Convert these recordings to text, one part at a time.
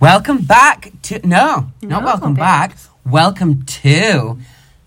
Welcome back to no, not No, welcome back. Welcome to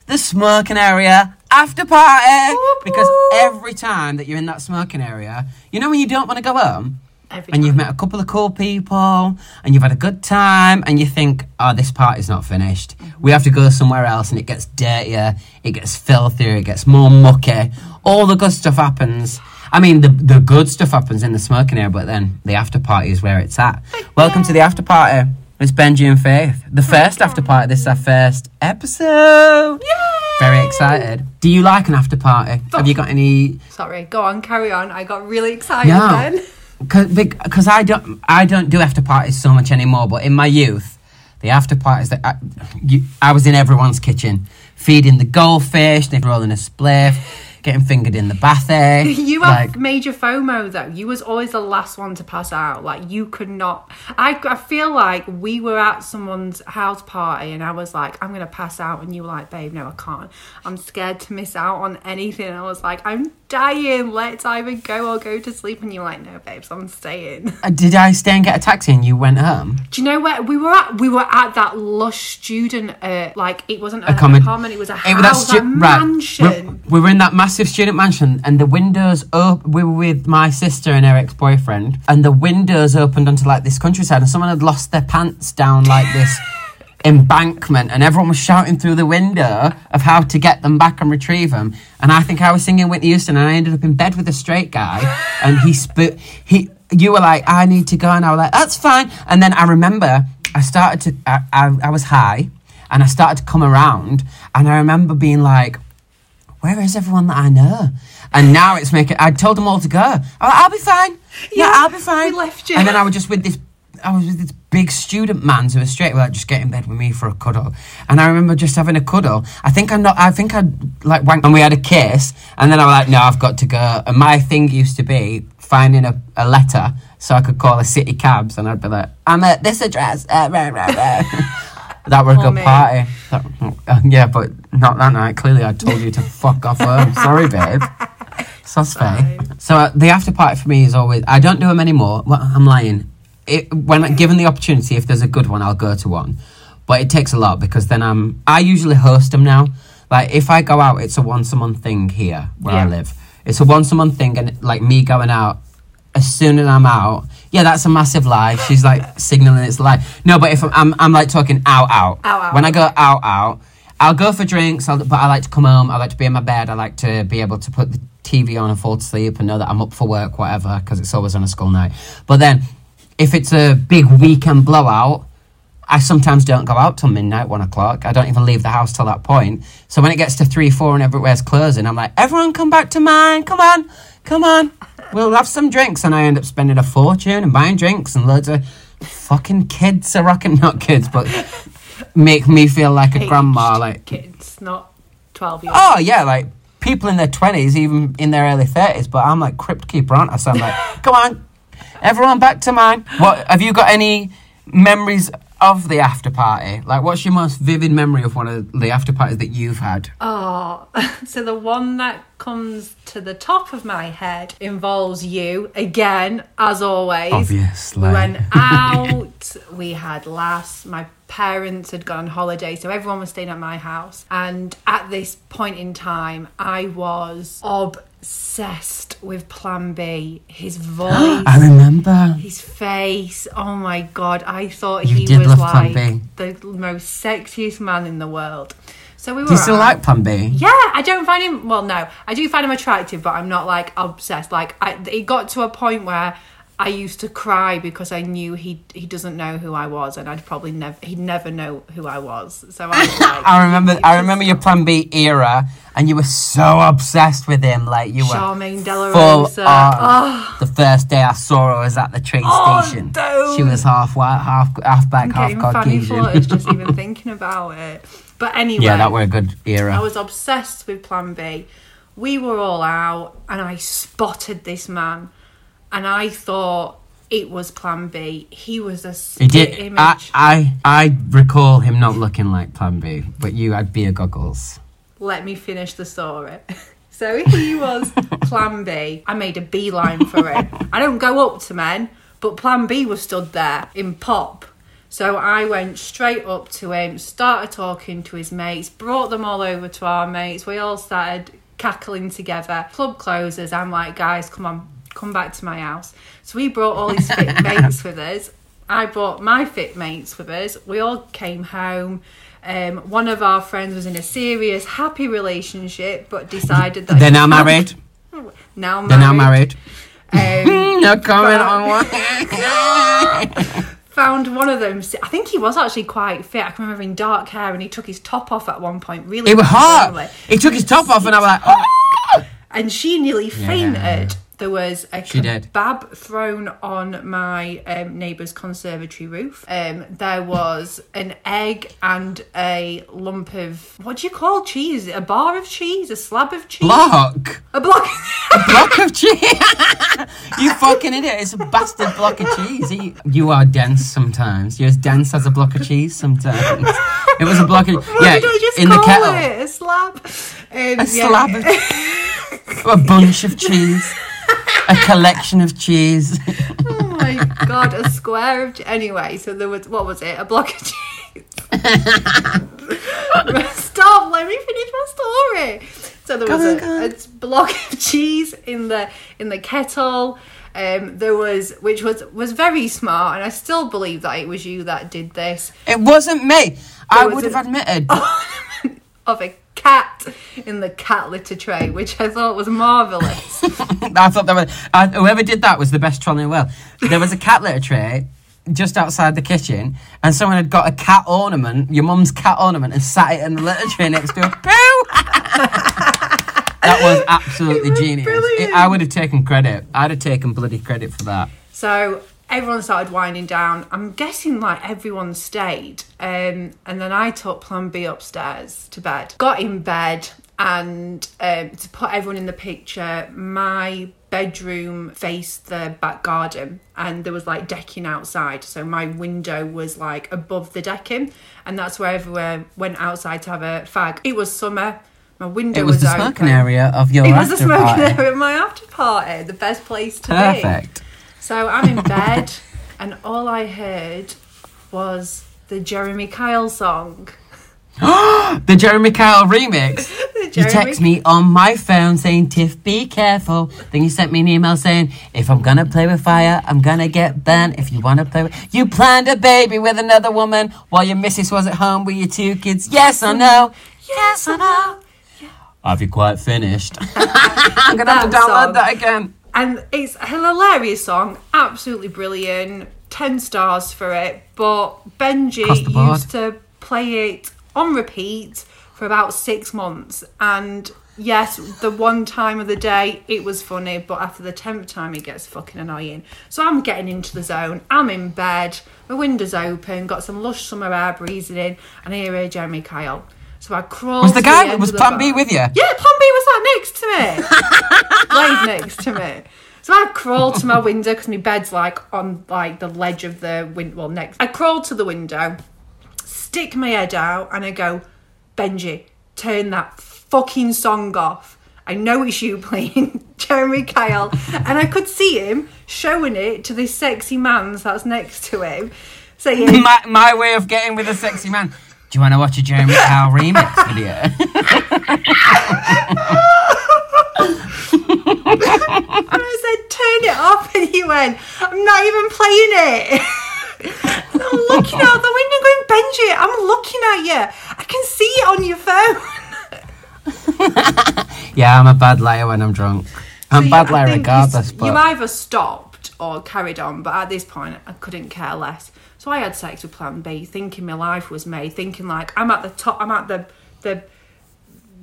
the smoking area after party. Because every time that you're in that smoking area, you know when you don't want to go home, Every and you've met a couple of cool people, and you've had a good time, and you think, oh, this party's not finished. We have to go somewhere else, and it gets dirtier, it gets filthier, it gets more mucky. All the good stuff happens. I mean, the the good stuff happens in the smoking area, but then the after party is where it's at. Welcome to the after party. It's Benji and Faith. The oh first after party. This is our first episode. Yeah! Very excited. Do you like an after party? Have you got any Sorry, go on, carry on. I got really excited no, then. because I don't I don't do after parties so much anymore. But in my youth, the after parties that I, you, I was in everyone's kitchen, feeding the goldfish, they were rolling a spliff, getting fingered in the bathy. You have like, major FOMO though. You was always the last one to pass out. Like you could not. I, I feel like we were at someone's house party and I was like, I'm gonna pass out, and you were like, babe, no, I can't. I'm scared to miss out on anything. And I was like, I'm dying. Let's either go or go to sleep. And you were like, no, babes, I'm staying. uh, did I stay and get a taxi and you went home? Do you know where we were at? We were at that lush student, uh, like it wasn't a Accommod- apartment, it was a It was that stu- right. mansion. We, we were in that massive student mansion, and the windows up. We were with my sister and her ex boyfriend, and the windows opened onto like this countryside, and someone had lost their pants down like this embankment, and everyone was shouting through the window of how to get them back and retrieve them. And I think I was singing Whitney Houston, and I ended up in bed with a straight guy, and he spit. He, you were like, I need to go, and I was like, that's fine. And then I remember I started to. I, I, I was high. And I started to come around, and I remember being like, where is everyone that I know? And now it's making. I told them all to go. I was like, I'll be fine. Yeah, Yeah, I'll be fine. we left you. And then I was just with this. I was with this big student man who was straight like just get in bed with me for a cuddle. And I remember just having a cuddle. I think I'm not. I think I like wank, and we had a kiss. And then I was like, no, I've got to go. And my thing used to be finding a, a letter so I could call a city cabs, and I'd be like, I'm at this address. Uh, rah, rah, rah. That were a Oh, good party. That- uh, yeah, but not that night. Clearly, I told you to fuck off home. Sorry, babe. So uh, the after party for me is always. I don't do them anymore. Well, I'm lying. It, when I given the opportunity, if there's a good one, I'll go to one. But it takes a lot because then I'm. I usually host them now. Like if I go out, it's a once a month thing here where I live. It's a once a month thing, and like me going out as soon as I'm out, yeah, that's a massive lie. She's like signaling it's a lie. No, but if I'm, I'm, I'm like talking out, out. Out, out. When I go out, out, I'll go for drinks. I'll, but I like to come home. I like to be in my bed. I like to be able to put the TV on and fall to sleep and know that I'm up for work, whatever, because it's always on a school night. But then, if it's a big weekend blowout, I sometimes don't go out till midnight, one o'clock. I don't even leave the house till that point. So when it gets to three, four, and everywhere's closing, I'm like, everyone come back to mine. Come on, come on. We'll have some drinks. And I end up spending a fortune and buying drinks and loads of fucking kids are rocking, not kids, but make me feel like a grandma. Like, kids, not twelve years. oh yeah, like people in their 20s, even in their early 30s. But I'm like crypt keeper, aren't I? So I'm like, come on, everyone back to mine. What have you got any memories of the after party? Like, what's your most vivid memory of one of the after parties that you've had? Oh, so the one that comes to the top of my head involves you again, as always. Obviously. We went out, we had last. My parents had gone on holiday, so everyone was staying at my house. And at this point in time, I was obsessed with Plan B. His voice. I remember. his face. Oh my god! I thought You he was like the most sexiest man in the world. So we were. Do you still out. like Plan B? Yeah, I don't find him. Well, no, I do find him attractive, but I'm not like obsessed. Like, I, it got to a point where I used to cry because I knew he he doesn't know who I was, and I'd probably never he'd never know who I was. So I was like, I remember. I remember your Plan B era, and you were so obsessed with him. Like you were Charmaine De La full Rosa. on. Oh, The first day I saw her was at the train Oh, station. don't. She was half white, half half black, I'm half Caucasian. just even thinking about it. But anyway, yeah, that were a good era. I was obsessed with Plan B. We were all out, and I spotted this man, and I thought it was Plan B. He was a he did. image. I, I I recall him not looking like Plan B, but you had beer goggles. Let me finish the story. So he was Plan B. I made a beeline for it. I don't go up to men, but Plan B was stood there in pop. So I went straight up to him, started talking to his mates, brought them all over to our mates. We all started cackling together. Club closes. I'm like, guys, come on, come back to my house. So we brought all his fit mates with us. I brought my fit mates with us. We all came home. Um, one of our friends was in a serious, happy relationship, but decided that They're now married. Now married. They're now married. Um, No comment on what. found one of them. I think he was actually quite fit. I can remember having dark hair, and he took his top off at one point. Really, It was hot. He took his top off, and I was like, oh. and she nearly fainted. There was a She did. kebab thrown on my um, neighbour's conservatory roof. Um, there was an egg and a lump of what do you call cheese? A bar of cheese? A slab of cheese? block. A block. a block of cheese. you fucking idiot. It's a bastard block of cheese. You, are dense sometimes. You're as dense as a block of cheese sometimes. It was a block of Why yeah don't you just in the call kettle. it a slab? Um, A slab of a bunch of cheese. A collection of cheese. Oh my god, a square of cheese. anyway. So there was what was it? A block of cheese. Stop! Let me finish my story. So there was on, a, a block of cheese in the in the kettle. Um, there was which was was very smart, and I still believe that it was you that did this. It wasn't me. I was would have admitted. Of a cat in the cat litter tray, which I thought was marvelous. I thought that was uh, whoever did that was the best troll in the world. There was a cat litter tray just outside the kitchen, and someone had got a cat ornament, your mum's cat ornament, and sat it in the litter tray next to her. That was absolutely was genius. It- I would have taken credit. I'd have taken bloody credit for that. So everyone started winding down. I'm guessing like everyone stayed. Um, and then I took Plan B upstairs to bed. Got in bed and um, to put everyone in the picture, my bedroom faced the back garden and there was like decking outside. So my window was like above the decking and that's where everyone went outside to have a fag. It was summer. My window It was the open. smoking area of your It was the smoking party. area of my after party. The best place to be. Perfect. So I'm in bed, and all I heard was the Jeremy Kyle song. The Jeremy Kyle remix. The You Jeremy- text me on my phone saying, Tiff, be careful. Then you sent me an email saying, if I'm gonna play with fire, I'm gonna get burnt. If you wanna play with. You planned a baby with another woman while your missus was at home with your two kids. Yes or no? Yes, I know. Have you quite finished? I'm gonna have to download song. that again. And it's a hilarious song, absolutely brilliant. 10 stars for it. But Benji Across the board. used to play it on repeat for about six months. And yes, the one time of the day it was funny, but after the 10th time it gets fucking annoying. So I'm getting into the zone. I'm in bed, my window's open, got some lush summer air breezing in, and I hear Jeremy Kyle. So I crawl. Was the to guy, end was of the Plan B with you? Yeah, Plan B was sat next to me. Laid next to me. So I crawled to my window because my bed's like on like the ledge of the window. Well, next. I crawled to the window, stick my head out, and I go, Benji, turn that fucking song off. I know it's you playing Jeremy Kyle, and I could see him showing it to this sexy man that's next to him, saying, My, my way of getting with a sexy man. Do you want to watch a Jeremy Kyle remix video? I said, turn it off. And he went, I'm not even playing it. I'm looking out the window going, Benji, I'm looking at you. I can see it on your phone. yeah, I'm a bad liar when I'm drunk. I'm So, bad liar regardless, You, but. you either stopped or carried on, but at this point, I couldn't care less. So I had sex with Plan B, thinking my life was made, thinking like I'm at the top, I'm at the the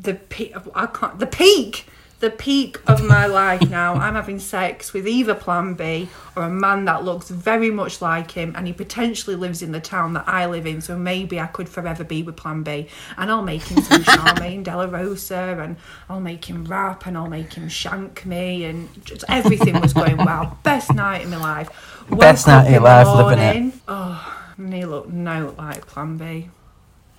the peak. I can't the peak. The peak of my life now. I'm having sex with either Plan B or a man that looks very much like him, and he potentially lives in the town that I live in. So maybe I could forever be with Plan B, and I'll make him some Charmaine De La Rosa, and I'll make him rap, and I'll make him shank me, and just everything was going well. Best night of my life. Woke Best night of your in the life, living it. Oh, and he looked no like Plan B.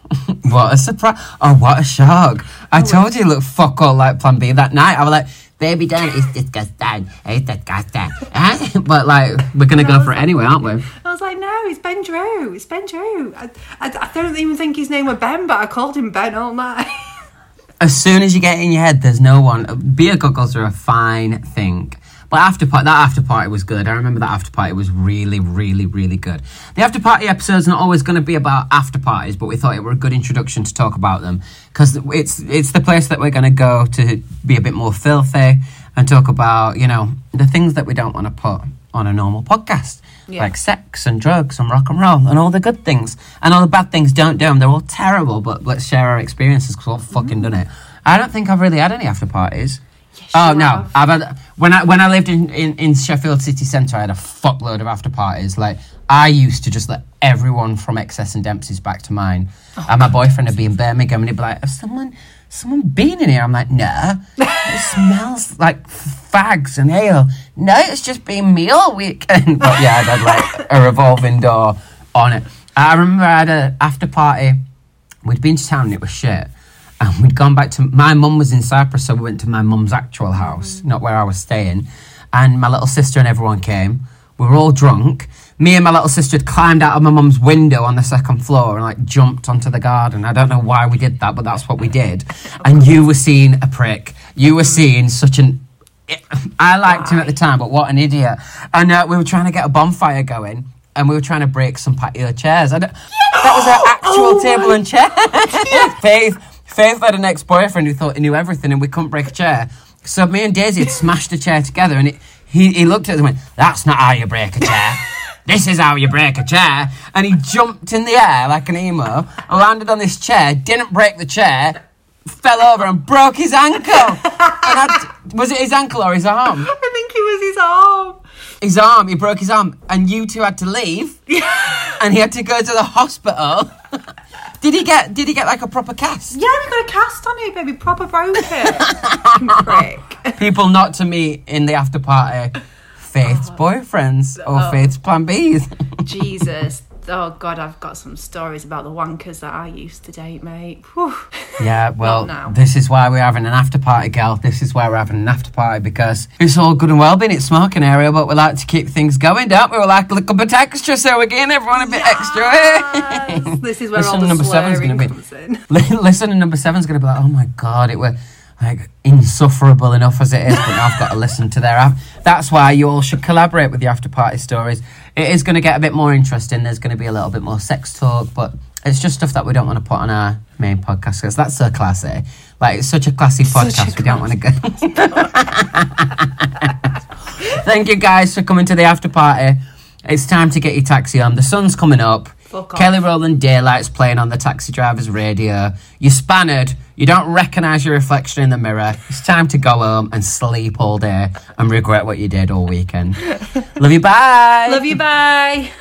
What a surprise! Oh, what a shock! I told you, look, fuck all like Plan B that night. I was like, baby, Dan, it's disgusting. It's disgusting. Eh? but like, we're gonna go for it anyway, aren't we? I I was like, no, it's Ben Drew. It's Ben Drew. I, I, I don't even think his name was Ben, but I called him Ben all night. as soon as you get in your head, there's no one. Beer goggles are a fine thing. But after party, that after party was good. I remember that after party was really, really, really good. The after party episode's not always going to be about after parties, but we thought it were a good introduction to talk about them because it's it's the place that we're going to go to be a bit more filthy and talk about you know the things that we don't want to put on a normal podcast. Yeah. Like sex and drugs and rock and roll and all the good things and all the bad things. Don't do them. They're all terrible. But let's share our experiences because we've all fucking mm. done it. I don't think I've really had any after parties. Oh no! have. I've had when I when I lived in, in, in Sheffield city centre, I had a fuckload of after parties. Like I used to just let everyone from Excess and Dempsey's back to mine, Oh, and my boyfriend would be in Birmingham, and he'd be like, "Has someone someone been in here?" I'm like, "Nah, it smells like fags and ale. No, it's just been me all weekend." but yeah, I'd had like a revolving door on it. I remember I had a after party. We'd been to town and it was shit. And we'd gone back to my mum was in Cyprus, so we went to my mum's actual house, not where I was staying. And my little sister and everyone came. We were all drunk. Me and my little sister had climbed out of my mum's window on the second floor and like jumped onto the garden. I don't know why we did that, but that's what we did. And you were seeing a prick. You were seeing such an I liked him at the time, but what an idiot. And uh, we were trying to get a bonfire going, and we were trying to break some patio uh, chairs. I don't, That was our actual Oh table and chair. Faith, Faith had an ex-boyfriend who thought he knew everything, and we couldn't break a chair. So me and Daisy had smashed a chair together, and it, he, he looked at us and went, "That's not how you break a chair." This is how you break a chair. And he jumped in the air like an emo, landed on this chair, didn't break the chair, fell over and broke his ankle. I, was it his ankle or his arm? I think it was his arm. His arm. He broke his arm, and you two had to leave, and he had to go to the hospital. Did he get? Did he get like a proper cast? Yeah, we got a cast on it, baby. Proper. Prick. People not to meet in the after party. Faith's oh. boyfriends or oh. Faith's plan Bs. Jesus. Oh God, I've got some stories about the wankers that I used to date, mate. Whew. Yeah, well, this is why we're having an after party, girl. This is why we're having an after party because it's all good and well being it's smoking area, but we like to keep things going, don't we? We like a little bit extra, so we're giving everyone a bit extra. Eh? Yes. This is where Listen, all the number seven's gonna be-. Listen, and number seven's going to be like, oh my god, it were like insufferable enough as it is, but now I've got to listen to their. Af- That's why you all should collaborate with the after party stories. It is going to get a bit more interesting. There's going to be a little bit more sex talk, but it's just stuff that we don't want to put on our main podcast because that's so classy. Like it's such a classy Such a podcast. we don't want to go. Thank you guys for coming to the after party. It's time to get your taxi on. The sun's coming up. Kelly Rowland Daylight's playing on the taxi driver's radio. You're spannered. You don't recognise your reflection in the mirror. It's time to go home and sleep all day and regret what you did all weekend. Love you. Bye. Love you, bye.